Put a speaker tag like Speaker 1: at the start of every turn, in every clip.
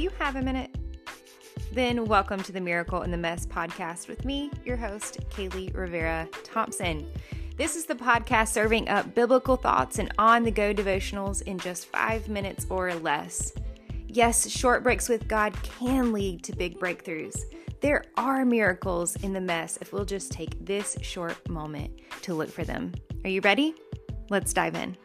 Speaker 1: Do you have a minute? Then, welcome to the Miracle in the Mess podcast with me, your host, Kaley Rivera Thompson. This is the podcast serving up biblical thoughts and on the go devotionals in just five minutes or less. Yes, short breaks with God can lead to big breakthroughs. There are miracles in the mess if we'll just take this short moment to look for them. Are you ready? Let's dive in.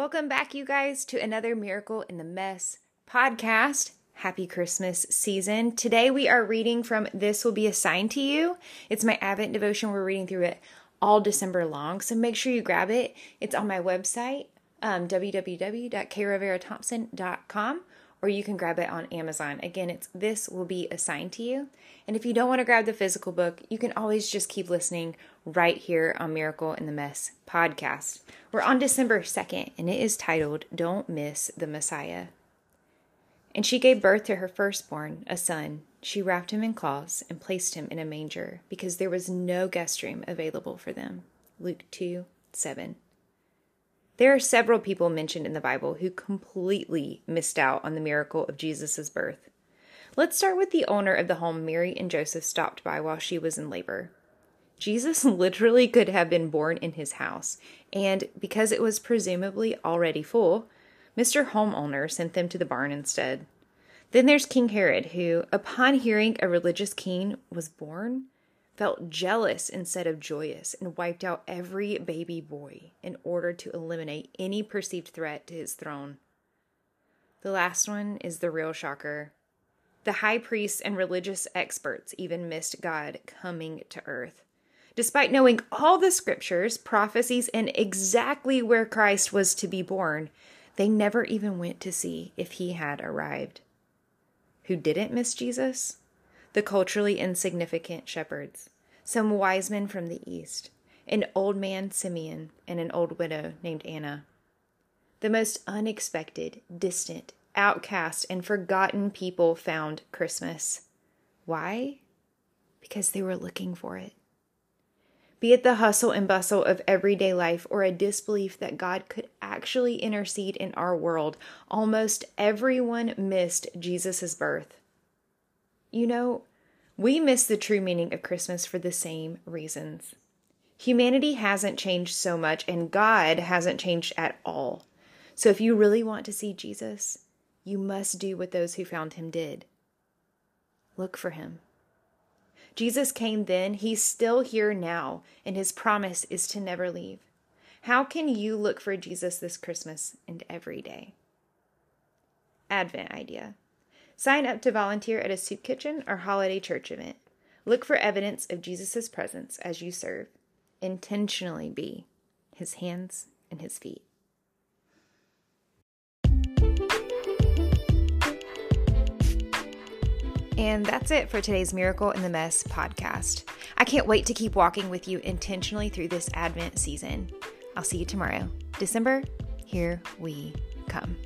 Speaker 1: Welcome back, you guys, to another Miracle in the Mess podcast. Happy Christmas season. Today we are reading from This Will Be a Sign to You. It's my Advent devotion. We're reading through it all December long, so make sure you grab it. It's on my website, um, www.krivera.thompson.com, or you can grab it on Amazon. Again, it's This Will Be a Sign to You. And if you don't want to grab the physical book, you can always just keep listening right here on Miracle in the Mess podcast. We're on December 2nd, and it is titled Don't Miss the Messiah. And she gave birth to her firstborn, a son. She wrapped him in cloths and placed him in a manger because there was no guest room available for them. Luke 2 7. There are several people mentioned in the Bible who completely missed out on the miracle of Jesus' birth. Let's start with the owner of the home Mary and Joseph stopped by while she was in labor. Jesus literally could have been born in his house, and because it was presumably already full, Mr. Homeowner sent them to the barn instead. Then there's King Herod, who, upon hearing a religious king was born, felt jealous instead of joyous and wiped out every baby boy in order to eliminate any perceived threat to his throne. The last one is the real shocker. The high priests and religious experts even missed God coming to earth. Despite knowing all the scriptures, prophecies, and exactly where Christ was to be born, they never even went to see if he had arrived. Who didn't miss Jesus? The culturally insignificant shepherds, some wise men from the east, an old man Simeon, and an old widow named Anna. The most unexpected, distant, outcast, and forgotten people found Christmas. Why? Because they were looking for it. Be it the hustle and bustle of everyday life or a disbelief that God could actually intercede in our world, almost everyone missed Jesus' birth. You know, we miss the true meaning of Christmas for the same reasons. Humanity hasn't changed so much, and God hasn't changed at all. So if you really want to see Jesus, you must do what those who found him did look for him. Jesus came then, he's still here now, and his promise is to never leave. How can you look for Jesus this Christmas and every day? Advent idea. Sign up to volunteer at a soup kitchen or holiday church event. Look for evidence of Jesus' presence as you serve. Intentionally be his hands and his feet. And that's it for today's Miracle in the Mess podcast. I can't wait to keep walking with you intentionally through this Advent season. I'll see you tomorrow. December, here we come.